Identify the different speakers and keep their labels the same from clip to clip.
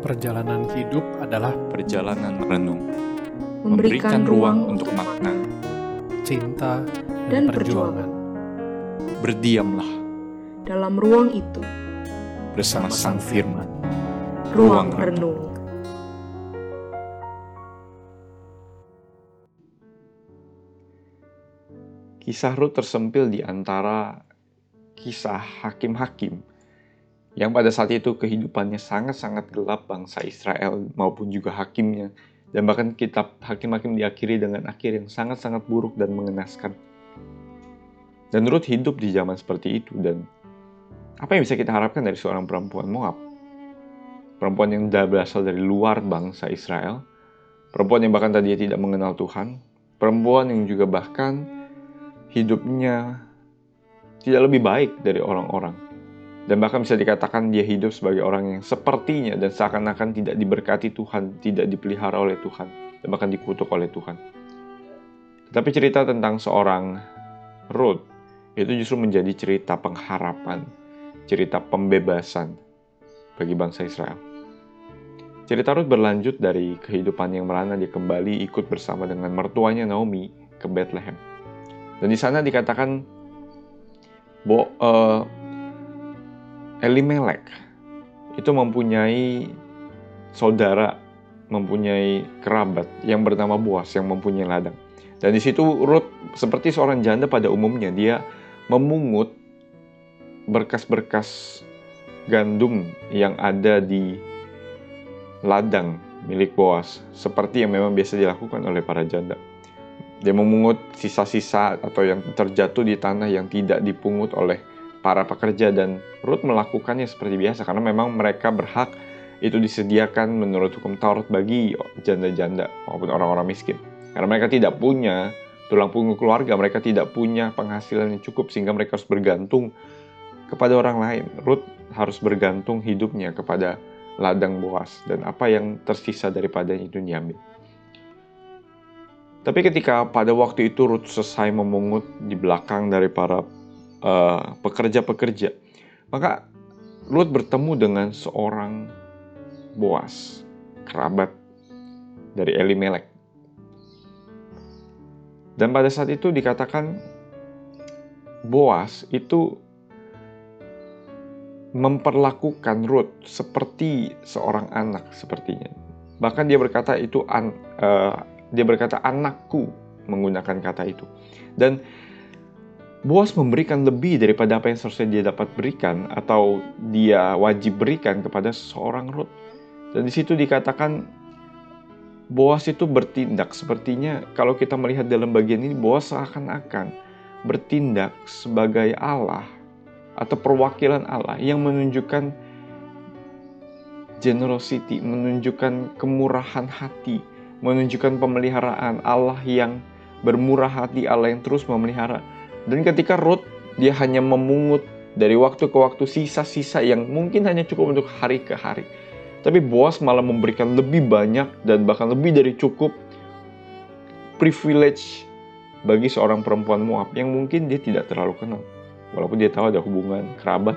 Speaker 1: Perjalanan hidup adalah
Speaker 2: perjalanan renung,
Speaker 3: memberikan ruang untuk
Speaker 2: makna.
Speaker 1: cinta
Speaker 3: Dan
Speaker 1: dan, perjuangan.
Speaker 2: Berdiamlah
Speaker 3: dalam ruang itu,
Speaker 2: bersama Sang Firman.
Speaker 3: ruang
Speaker 2: Ruang
Speaker 3: renung.
Speaker 2: Kisah Rut tersempil di antara kisah hakim-hakim yang pada saat itu kehidupannya sangat-sangat gelap bangsa Israel maupun juga hakimnya dan bahkan kitab hakim-hakim diakhiri dengan akhir yang sangat-sangat buruk dan mengenaskan. Dan Ruth hidup di zaman seperti itu dan apa yang bisa kita harapkan dari seorang perempuan Moab? Perempuan yang berasal dari luar bangsa Israel, perempuan yang bahkan tadinya tidak mengenal Tuhan, perempuan yang juga bahkan hidupnya tidak lebih baik dari orang-orang. Dan bahkan bisa dikatakan dia hidup sebagai orang yang sepertinya dan seakan-akan tidak diberkati Tuhan, tidak dipelihara oleh Tuhan, dan bahkan dikutuk oleh Tuhan. Tetapi cerita tentang seorang Ruth itu justru menjadi cerita pengharapan, cerita pembebasan bagi bangsa Israel. Cerita Ruth berlanjut dari kehidupan yang merana dia kembali ikut bersama dengan mertuanya Naomi ke Bethlehem. Dan di sana dikatakan bahwa eh, Elimelek itu mempunyai saudara, mempunyai kerabat yang bernama Boas yang mempunyai ladang. Dan di situ Ruth seperti seorang janda pada umumnya dia memungut berkas-berkas gandum yang ada di ladang milik Boas seperti yang memang biasa dilakukan oleh para janda. Dia memungut sisa-sisa atau yang terjatuh di tanah yang tidak dipungut oleh para pekerja dan Ruth melakukannya seperti biasa karena memang mereka berhak itu disediakan menurut hukum Taurat bagi janda-janda maupun orang-orang miskin. Karena mereka tidak punya tulang punggung keluarga, mereka tidak punya penghasilan yang cukup sehingga mereka harus bergantung kepada orang lain. Ruth harus bergantung hidupnya kepada ladang Boas dan apa yang tersisa daripadanya itu diambil. Tapi ketika pada waktu itu Ruth selesai memungut di belakang dari para uh, pekerja-pekerja, maka Ruth bertemu dengan seorang Boas, kerabat dari Elimelek. Dan pada saat itu dikatakan Boas itu memperlakukan Ruth seperti seorang anak sepertinya. Bahkan dia berkata itu an, uh, dia berkata anakku menggunakan kata itu. Dan Boas memberikan lebih daripada apa yang seharusnya dia dapat berikan atau dia wajib berikan kepada seorang Ruth. Dan di situ dikatakan Boas itu bertindak sepertinya kalau kita melihat dalam bagian ini Boas seakan-akan bertindak sebagai Allah atau perwakilan Allah yang menunjukkan generosity, menunjukkan kemurahan hati, menunjukkan pemeliharaan Allah yang bermurah hati, Allah yang terus memelihara. Dan ketika Ruth dia hanya memungut dari waktu ke waktu sisa-sisa yang mungkin hanya cukup untuk hari ke hari. Tapi Boas malah memberikan lebih banyak dan bahkan lebih dari cukup privilege bagi seorang perempuan Moab yang mungkin dia tidak terlalu kenal. Walaupun dia tahu ada hubungan kerabat,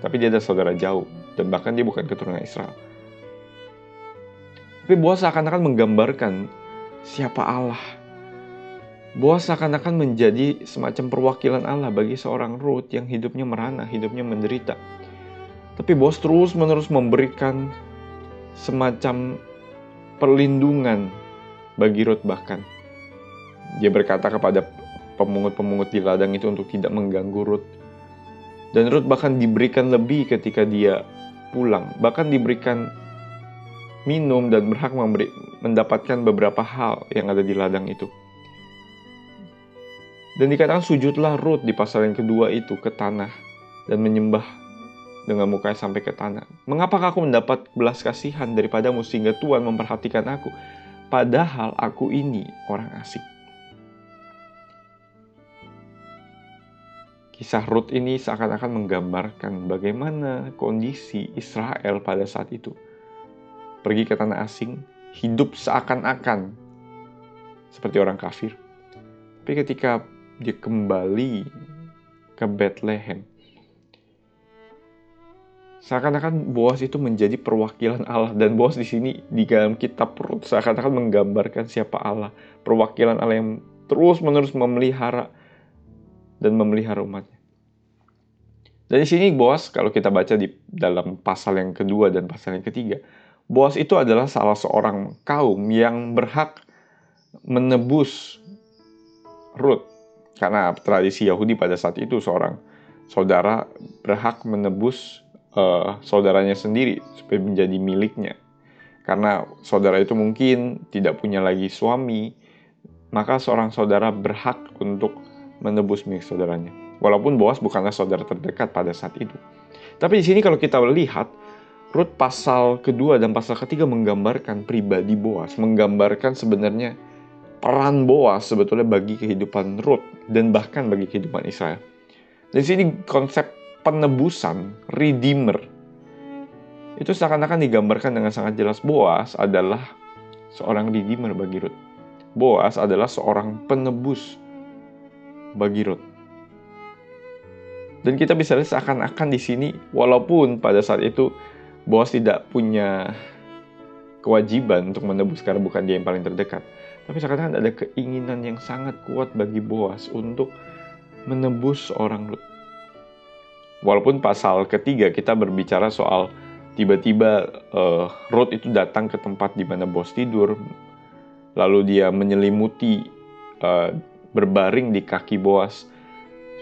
Speaker 2: tapi dia ada saudara jauh dan bahkan dia bukan keturunan Israel. Tapi Boas seakan-akan menggambarkan siapa Allah. Boas seakan-akan menjadi semacam perwakilan Allah bagi seorang Ruth yang hidupnya merana, hidupnya menderita. Tapi Boas terus-menerus memberikan semacam perlindungan bagi Ruth bahkan. Dia berkata kepada pemungut-pemungut di ladang itu untuk tidak mengganggu Ruth. Dan Ruth bahkan diberikan lebih ketika dia pulang. Bahkan diberikan minum dan berhak memberi, mendapatkan beberapa hal yang ada di ladang itu. Dan dikatakan sujudlah Ruth di pasal yang kedua itu ke tanah dan menyembah dengan mukanya sampai ke tanah. Mengapakah aku mendapat belas kasihan daripadamu sehingga Tuhan memperhatikan aku? Padahal aku ini orang asing. Kisah Ruth ini seakan-akan menggambarkan bagaimana kondisi Israel pada saat itu. Pergi ke tanah asing, hidup seakan-akan seperti orang kafir. Tapi ketika dia kembali ke Bethlehem, Seakan-akan Boas itu menjadi perwakilan Allah dan Boas di sini di dalam kitab Rut seakan-akan menggambarkan siapa Allah, perwakilan Allah yang terus-menerus memelihara dan memelihara umatnya. Dan di sini Boas kalau kita baca di dalam pasal yang kedua dan pasal yang ketiga, Boas itu adalah salah seorang kaum yang berhak menebus Rut karena tradisi Yahudi pada saat itu seorang saudara berhak menebus uh, saudaranya sendiri supaya menjadi miliknya. Karena saudara itu mungkin tidak punya lagi suami, maka seorang saudara berhak untuk menebus milik saudaranya. Walaupun Boas bukanlah saudara terdekat pada saat itu. Tapi di sini kalau kita lihat, Rut pasal kedua dan pasal ketiga menggambarkan pribadi Boas, menggambarkan sebenarnya peran Boas sebetulnya bagi kehidupan Rut dan bahkan bagi kehidupan Israel. Di sini konsep penebusan, redeemer, itu seakan-akan digambarkan dengan sangat jelas Boas adalah seorang redeemer bagi Ruth. Boas adalah seorang penebus bagi Ruth. Dan kita bisa lihat seakan-akan di sini, walaupun pada saat itu Boas tidak punya kewajiban untuk menebus karena bukan dia yang paling terdekat. Tapi seakan-akan ada keinginan yang sangat kuat bagi Boas untuk menebus orang Ruth. Walaupun pasal ketiga kita berbicara soal tiba-tiba uh, Ruth itu datang ke tempat di mana bos tidur, lalu dia menyelimuti uh, berbaring di kaki Boas.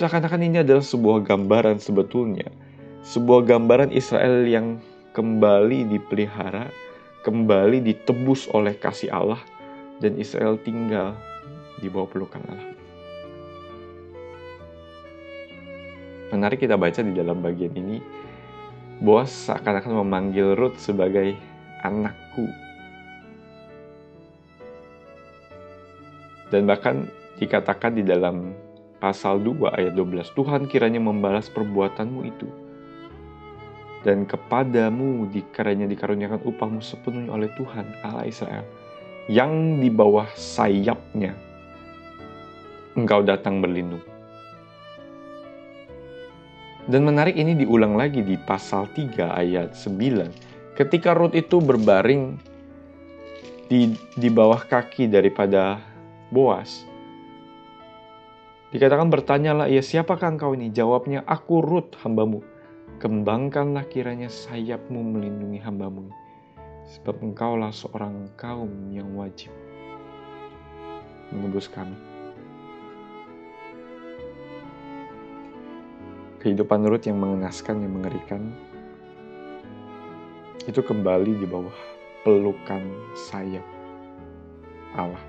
Speaker 2: Seakan-akan ini adalah sebuah gambaran sebetulnya, sebuah gambaran Israel yang kembali dipelihara, kembali ditebus oleh kasih Allah, dan Israel tinggal di bawah pelukan Allah. Menarik kita baca di dalam bagian ini, Boas seakan-akan memanggil Ruth sebagai anakku. Dan bahkan dikatakan di dalam pasal 2 ayat 12, Tuhan kiranya membalas perbuatanmu itu. Dan kepadamu dikiranya dikaruniakan upahmu sepenuhnya oleh Tuhan Allah Israel. Yang di bawah sayapnya engkau datang berlindung. Dan menarik ini diulang lagi di pasal 3 ayat 9. Ketika Ruth itu berbaring di, di bawah kaki daripada Boas. Dikatakan bertanyalah ia siapakah engkau ini? Jawabnya aku Ruth hambamu. Kembangkanlah kiranya sayapmu melindungi hambamu. Sebab engkaulah seorang kaum yang wajib menebus kami. kehidupan Ruth yang mengenaskan, yang mengerikan, itu kembali di bawah pelukan sayap Allah.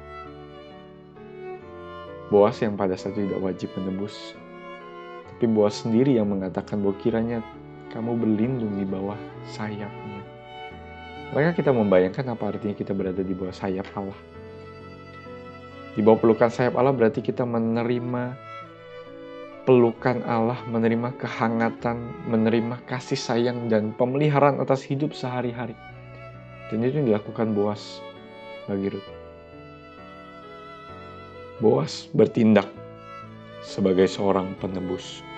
Speaker 2: Boas yang pada saat itu tidak wajib menebus, tapi Boas sendiri yang mengatakan bahwa kiranya kamu berlindung di bawah sayapnya. Maka kita membayangkan apa artinya kita berada di bawah sayap Allah. Di bawah pelukan sayap Allah berarti kita menerima pelukan Allah, menerima kehangatan, menerima kasih sayang dan pemeliharaan atas hidup sehari-hari. Dan itu yang dilakukan Boas bagi Ruth. Boas bertindak sebagai seorang penebus.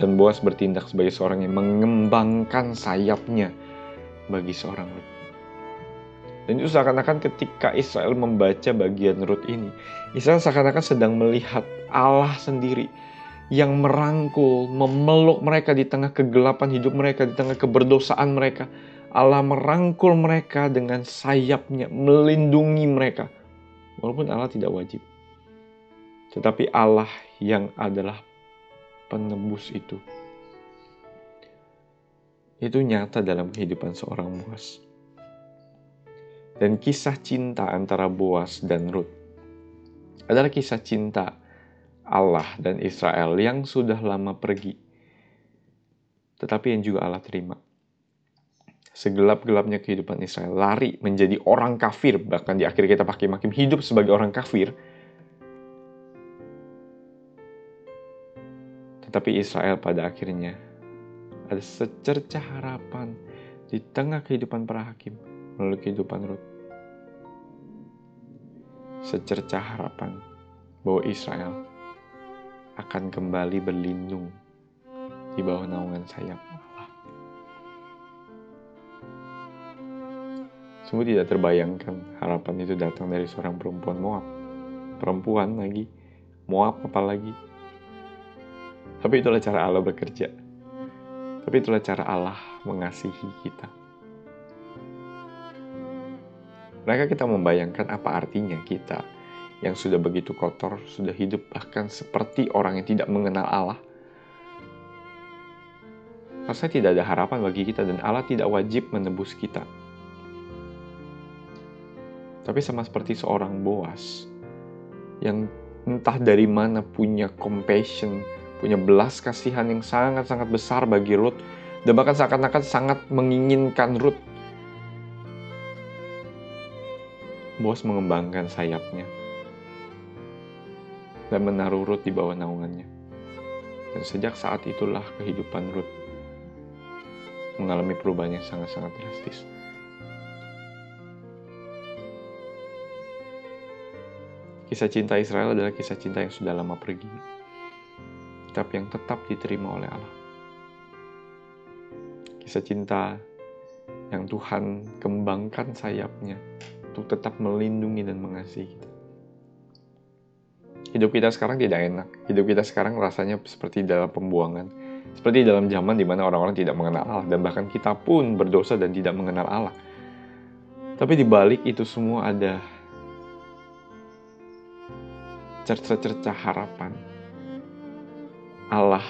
Speaker 2: Dan Boas bertindak sebagai seorang yang mengembangkan sayapnya bagi seorang Ruth. Dan itu seakan-akan ketika Israel membaca bagian Rut ini, Israel seakan-akan sedang melihat Allah sendiri yang merangkul, memeluk mereka di tengah kegelapan hidup mereka, di tengah keberdosaan mereka. Allah merangkul mereka dengan sayapnya, melindungi mereka. Walaupun Allah tidak wajib. Tetapi Allah yang adalah penebus itu. Itu nyata dalam kehidupan seorang muas dan kisah cinta antara Boas dan Ruth adalah kisah cinta Allah dan Israel yang sudah lama pergi, tetapi yang juga Allah terima. Segelap-gelapnya kehidupan Israel lari menjadi orang kafir, bahkan di akhir kita pakai makin hidup sebagai orang kafir. Tetapi Israel pada akhirnya ada secercah harapan di tengah kehidupan para hakim melalui kehidupan Ruth secercah harapan bahwa Israel akan kembali berlindung di bawah naungan sayap Allah. Sungguh tidak terbayangkan harapan itu datang dari seorang perempuan Moab. Perempuan lagi, Moab apalagi. Tapi itulah cara Allah bekerja. Tapi itulah cara Allah mengasihi kita. Mereka kita membayangkan apa artinya kita yang sudah begitu kotor, sudah hidup bahkan seperti orang yang tidak mengenal Allah. Rasanya tidak ada harapan bagi kita dan Allah tidak wajib menebus kita. Tapi sama seperti seorang Boas yang entah dari mana punya compassion, punya belas kasihan yang sangat-sangat besar bagi Ruth dan bahkan seakan-akan sangat menginginkan Ruth. Boas mengembangkan sayapnya dan menaruh Ruth di bawah naungannya. Dan sejak saat itulah kehidupan Ruth mengalami perubahan yang sangat-sangat drastis. Kisah cinta Israel adalah kisah cinta yang sudah lama pergi, tapi yang tetap diterima oleh Allah. Kisah cinta yang Tuhan kembangkan sayapnya untuk tetap melindungi dan mengasihi kita. Hidup kita sekarang tidak enak. Hidup kita sekarang rasanya seperti dalam pembuangan. Seperti dalam zaman di mana orang-orang tidak mengenal Allah dan bahkan kita pun berdosa dan tidak mengenal Allah. Tapi di balik itu semua ada cerca-cerca harapan. Allah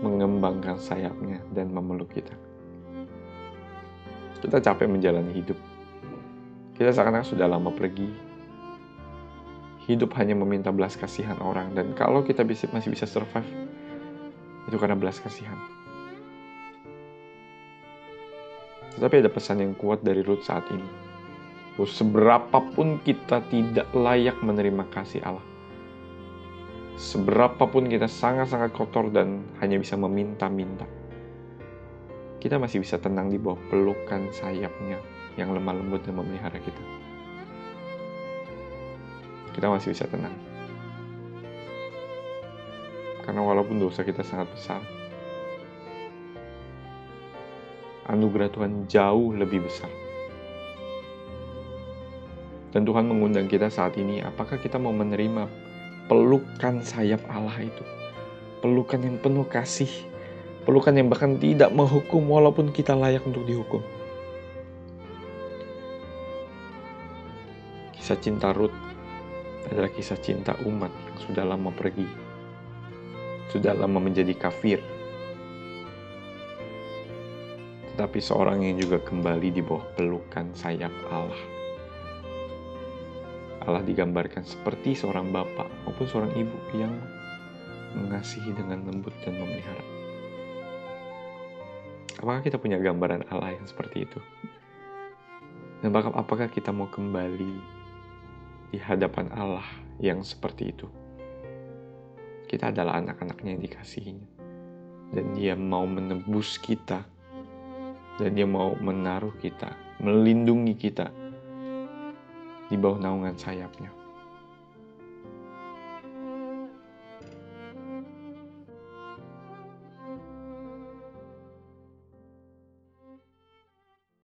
Speaker 2: mengembangkan sayapnya dan memeluk kita. Kita capek menjalani hidup. Kita seakan-akan sudah lama pergi. Hidup hanya meminta belas kasihan orang dan kalau kita bisa, masih bisa survive, itu karena belas kasihan. Tetapi ada pesan yang kuat dari Ruth saat ini. Seberapapun kita tidak layak menerima kasih Allah, seberapapun kita sangat-sangat kotor dan hanya bisa meminta-minta, kita masih bisa tenang di bawah pelukan sayapnya yang lemah lembut dan memelihara kita. Kita masih bisa tenang. Karena walaupun dosa kita sangat besar, anugerah Tuhan jauh lebih besar. Dan Tuhan mengundang kita saat ini, apakah kita mau menerima pelukan sayap Allah itu? Pelukan yang penuh kasih, pelukan yang bahkan tidak menghukum walaupun kita layak untuk dihukum. Kisah cinta Ruth adalah kisah cinta umat yang sudah lama pergi, sudah lama menjadi kafir, tetapi seorang yang juga kembali di bawah pelukan sayap Allah. Allah digambarkan seperti seorang bapak maupun seorang ibu yang mengasihi dengan lembut dan memelihara. Apakah kita punya gambaran Allah yang seperti itu? Dan apakah kita mau kembali di hadapan Allah yang seperti itu? Kita adalah anak-anaknya yang dikasihinya. Dan dia mau menebus kita. Dan dia mau menaruh kita, melindungi kita di bawah naungan sayapnya.